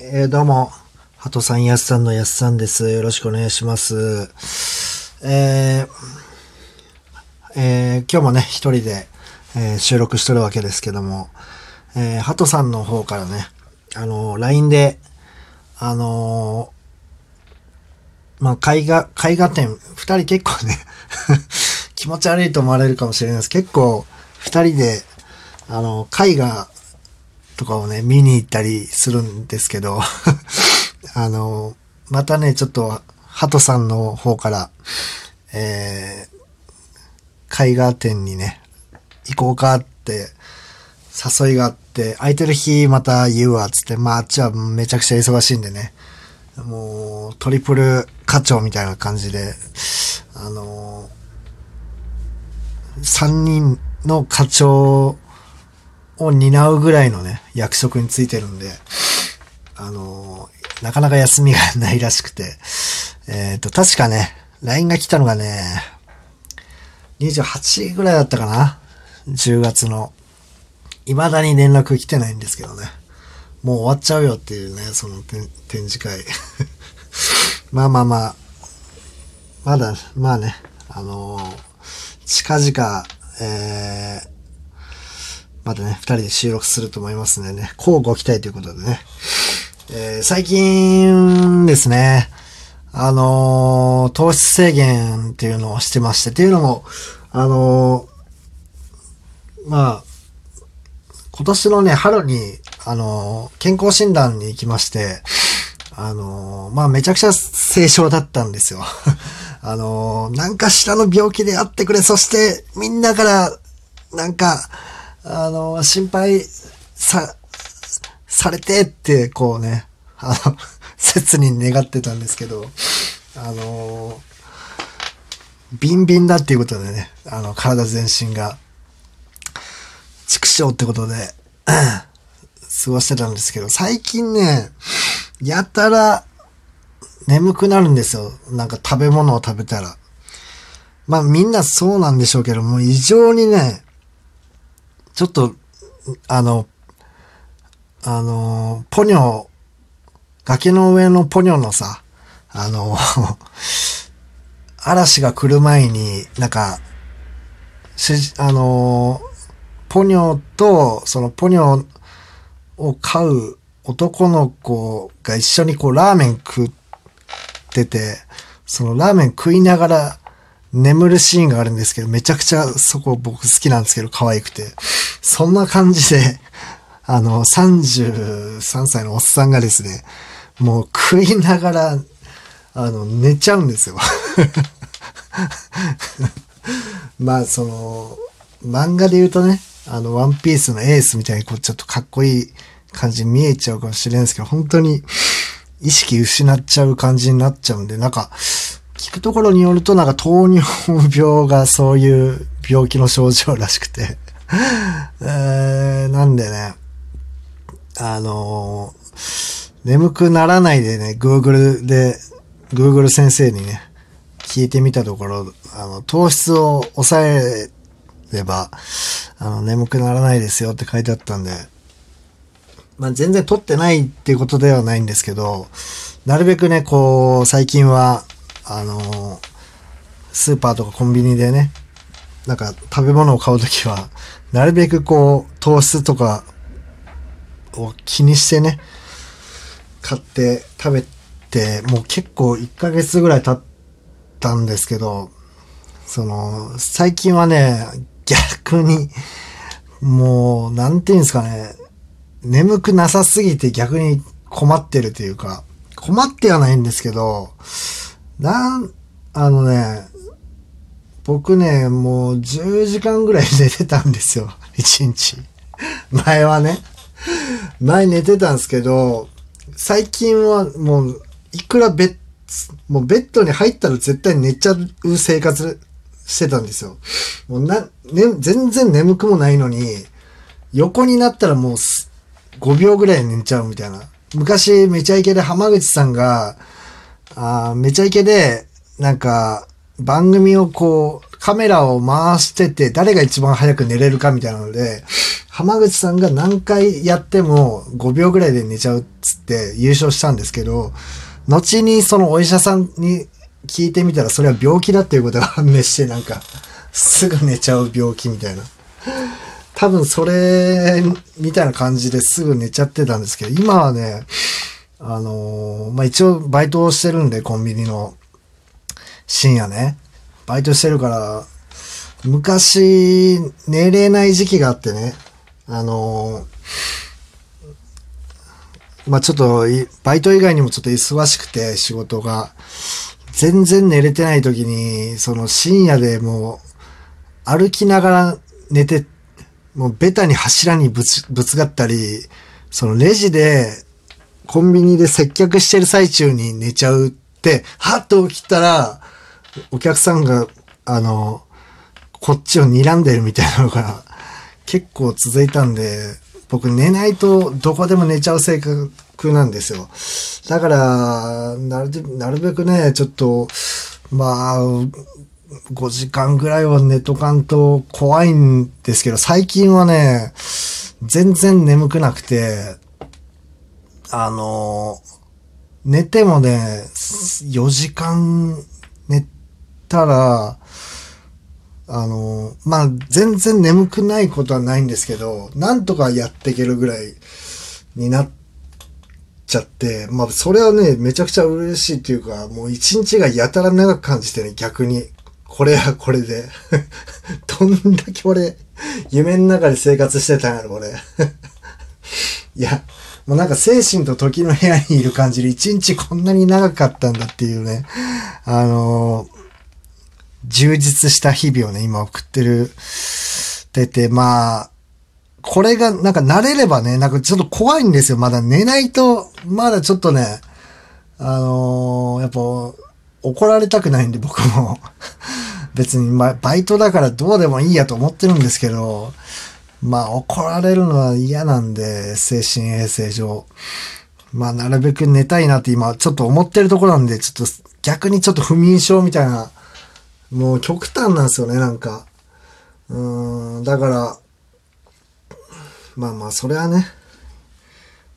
えー、どうも、ハトさん、やすさんのやすさんです。よろしくお願いします。えー、えー、今日もね、一人で、え収録しとるわけですけども、えー、ハトさんの方からね、あのー LINE で、あのまあ、絵画、絵画展、二人結構ね、気持ち悪いと思われるかもしれないです。結構、二人で、あの、絵画とかをね、見に行ったりするんですけど、あの、またね、ちょっと、ハトさんの方から、えー、絵画展にね、行こうかって、誘いがあって、空いてる日また言うわ、つって、まあ、あっちはめちゃくちゃ忙しいんでね、もう、トリプル課長みたいな感じで、あの三人の課長を担うぐらいのね、役職についてるんで、あのなかなか休みがないらしくて、えっ、と、確かね、LINE が来たのがね、28ぐらいだったかな ?10 月の。未だに連絡来てないんですけどね。もう終わっちゃうよっていうね、その展示会。まあまあまあ、まだ、まあね、あの近々、えー、またね、二人で収録すると思いますんでね、こうご期待ということでね。えー最近ですね、あのー糖質制限っていうのをしてまして、っていうのも、あのーまあ、今年のね、春に、あのー健康診断に行きまして、あのまあ、めちゃくちゃ清少だったんですよ。あのなんかしらの病気であってくれ、そして、みんなから、なんか、あの心配さ、されてって、こうね、あの、切に願ってたんですけど、あのビンビンだっていうことでね、あの、体全身が、畜生ってことで、過ごしてたんですけど、最近ね、やたら眠くなるんですよ。なんか食べ物を食べたら。まあみんなそうなんでしょうけどもう、異常にね、ちょっと、あの、あの、ポニョ、崖の上のポニョのさ、あの、嵐が来る前に、なんか、しあの、ポニョと、そのポニョを飼う男の子が一緒にこうラーメン食ってて、そのラーメン食いながら眠るシーンがあるんですけど、めちゃくちゃそこ僕好きなんですけど、可愛くて。そんな感じで、あの、33歳のおっさんがですね、もう食いながら、あの、寝ちゃうんですよ。まあ、その、漫画で言うとね、あの、ワンピースのエースみたいに、こう、ちょっとかっこいい感じに見えちゃうかもしれないんですけど、本当に意識失っちゃう感じになっちゃうんで、なんか、聞くところによると、なんか糖尿病がそういう病気の症状らしくて、えー、なんでね、あのー眠くならないでね、Google で、Google 先生にね、聞いてみたところ、あの、糖質を抑えれば、あの、眠くならないですよって書いてあったんで、まあ、全然取ってないっていうことではないんですけど、なるべくね、こう、最近は、あの、スーパーとかコンビニでね、なんか食べ物を買うときは、なるべくこう、糖質とかを気にしてね、買って食べて、もう結構1ヶ月ぐらい経ったんですけど、その、最近はね、逆に、もう、なんていうんですかね、眠くなさすぎて逆に困ってるというか、困ってはないんですけど、なん、あのね、僕ね、もう10時間ぐらい 寝てたんですよ。1日。前はね。前寝てたんですけど、最近はもう、いくらベッ、もうベッドに入ったら絶対寝ちゃう生活してたんですよ。もうな、ね、全然眠くもないのに、横になったらもう5秒ぐらい寝ちゃうみたいな。昔、めちゃイケで浜口さんが、あめちゃイケで、なんか、番組をこう、カメラを回してて、誰が一番早く寝れるかみたいなので、浜口さんが何回やっても5秒ぐらいで寝ちゃうっつって優勝したんですけど、後にそのお医者さんに聞いてみたらそれは病気だっていうことが判明してなんか、すぐ寝ちゃう病気みたいな。多分それ、みたいな感じですぐ寝ちゃってたんですけど、今はね、あのーまあ、一応バイトをしてるんで、コンビニの深夜ね。バイトしてるから、昔、寝れない時期があってね、あのーまあ、ちょっと、バイト以外にもちょっと忙しくて、仕事が。全然寝れてない時に、その深夜でもう、歩きながら寝て、もうベタに柱にぶつぶつかったり、そのレジで、コンビニで接客してる最中に寝ちゃうって、はっと起きたら、お客さんが、あの、こっちを睨んでるみたいなのが結構続いたんで、僕寝ないとどこでも寝ちゃう性格なんですよ。だから、なるなるべくね、ちょっと、まあ、5時間ぐらいは寝とかんと怖いんですけど、最近はね、全然眠くなくて、あの、寝てもね、4時間寝たら、あの、まあ、全然眠くないことはないんですけど、なんとかやっていけるぐらいになっちゃって、まあ、それはね、めちゃくちゃ嬉しいっていうか、もう一日がやたら長く感じてね、逆に。これはこれで。どんだけ俺、夢の中で生活してたんやろ、俺。いや、もうなんか精神と時の部屋にいる感じで一日こんなに長かったんだっていうね、あの充実した日々をね、今送ってる、てて、まあ、これがなんか慣れればね、なんかちょっと怖いんですよ。まだ寝ないと、まだちょっとね、あのーやっぱ、怒られたくないんで僕も。別に、まあ、バイトだからどうでもいいやと思ってるんですけど、まあ、怒られるのは嫌なんで、精神衛生上。まあ、なるべく寝たいなって今、ちょっと思ってるところなんで、ちょっと逆にちょっと不眠症みたいな、もう極端なんですよね、なんか。うん、だから、まあまあ、それはね、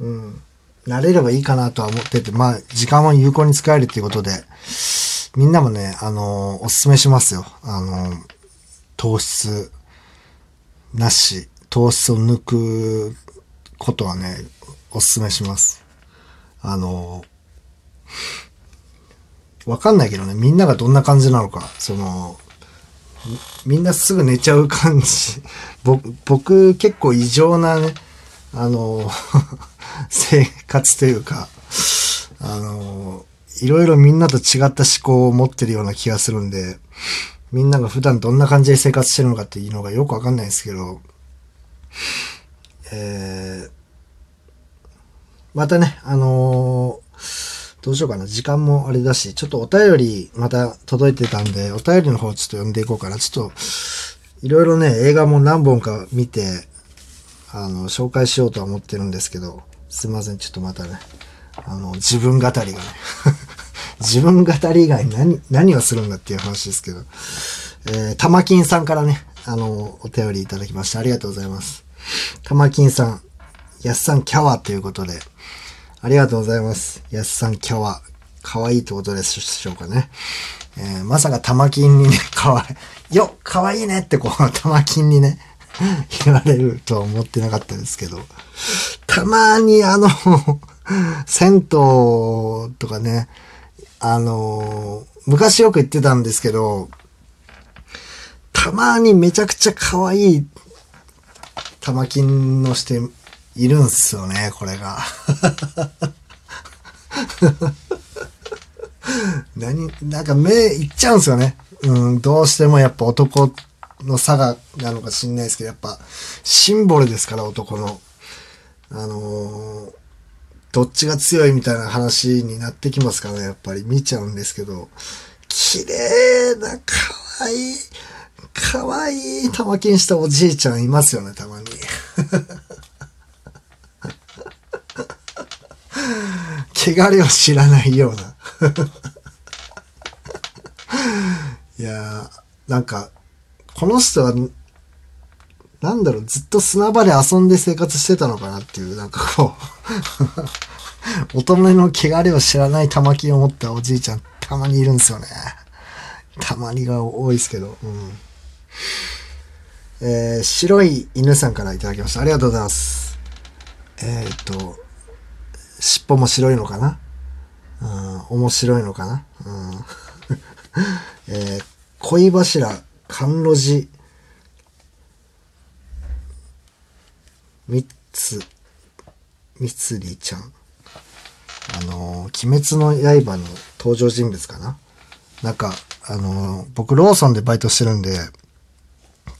うん、慣れればいいかなとは思ってて、まあ、時間は有効に使えるっていうことで、みんなもね、あのおすすめしますよ。あの糖質なし、糖質を抜くことはね、おすすめします。あのわかんないけどね、みんながどんな感じなのか、その、みんなすぐ寝ちゃう感じ。僕、僕結構異常なね、あの、生活というか、あの、いろいろみんなと違った思考を持ってるような気がするんで、みんなが普段どんな感じで生活してるのかっていうのがよくわかんないんですけど、えー、またね、あのどうしようかな。時間もあれだし、ちょっとお便りまた届いてたんで、お便りの方ちょっと読んでいこうかな。ちょっと、いろいろね、映画も何本か見て、あの、紹介しようとは思ってるんですけど、すいません、ちょっとまたね、あの、自分語りがね、自分語り以外に何、何をするんだっていう話ですけど、えー、玉金さんからね、あの、お便りいただきまして、ありがとうございます。玉金さん、やっさんキャワということで、ありがとうございます。やっさんキャワ、かわいいってことでしょうかね。えーまさか玉金にね、かわいい、よかわいいねってこう、玉金にね、言われるとは思ってなかったですけど、たまにあの、銭湯とかね、あの、昔よく言ってたんですけど、たまにめちゃくちゃ可愛い玉金のしているんすよね、これが。何、なんか目いっちゃうんすよね。うん、どうしてもやっぱ男の差がなのか知んないですけど、やっぱシンボルですから、男の。あのーどっちが強いみたいな話になってきますからね、やっぱり見ちゃうんですけど、綺麗な、可愛い、可愛いい玉金したおじいちゃんいますよね、たまに。汚れを知らないような。いやー、なんか、この人は、なんだろう、ずっと砂場で遊んで生活してたのかなっていう、なんかこう、乙女の汚れを知らない玉木を持ったおじいちゃん、たまにいるんですよね。たまにが多いですけど、うん。えー、白い犬さんからいただきました。ありがとうございます。えー、っと、尻尾も白いのかな？うん、面白いのかな？うん。えー、恋柱、甘露寺、みつ、みつりちゃん。あのー、鬼滅の刃の登場人物かな？なんか、あのー、僕ローソンでバイトしてるんで、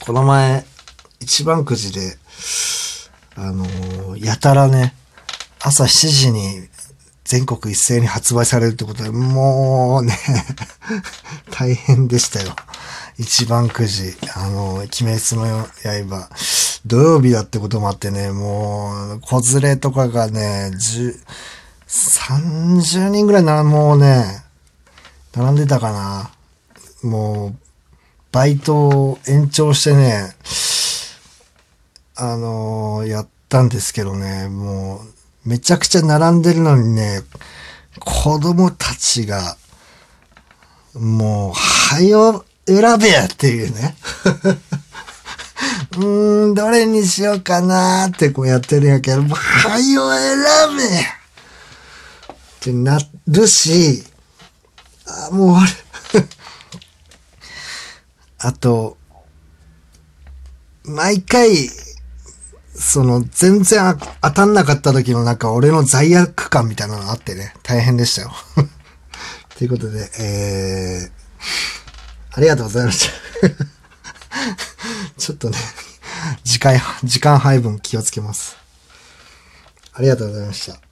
この前、一番くじで、あのーやたらね、朝7時に全国一斉に発売されるってことで、もうね、大変でしたよ。一番くじ、あの、鬼滅の刃、土曜日だってこともあってね、もう、子連れとかがね、10、30人ぐらいな、もうね、並んでたかな。もう、バイトを延長してね、あのーやったんですけどね、もう、めちゃくちゃ並んでるのにね、子供たちが、もう、はよ、選べやっていうね。うーん、どれにしようかなーってこうやってるんやけど、もうはよ、選べってなるし、あ、もうあれ、あと、毎回、その、全然当たんなかった時のなんか俺の罪悪感みたいなのあってね、大変でしたよ。ということで、えー、ありがとうございました。ちょっとね、時間、時間配分気をつけます。ありがとうございました。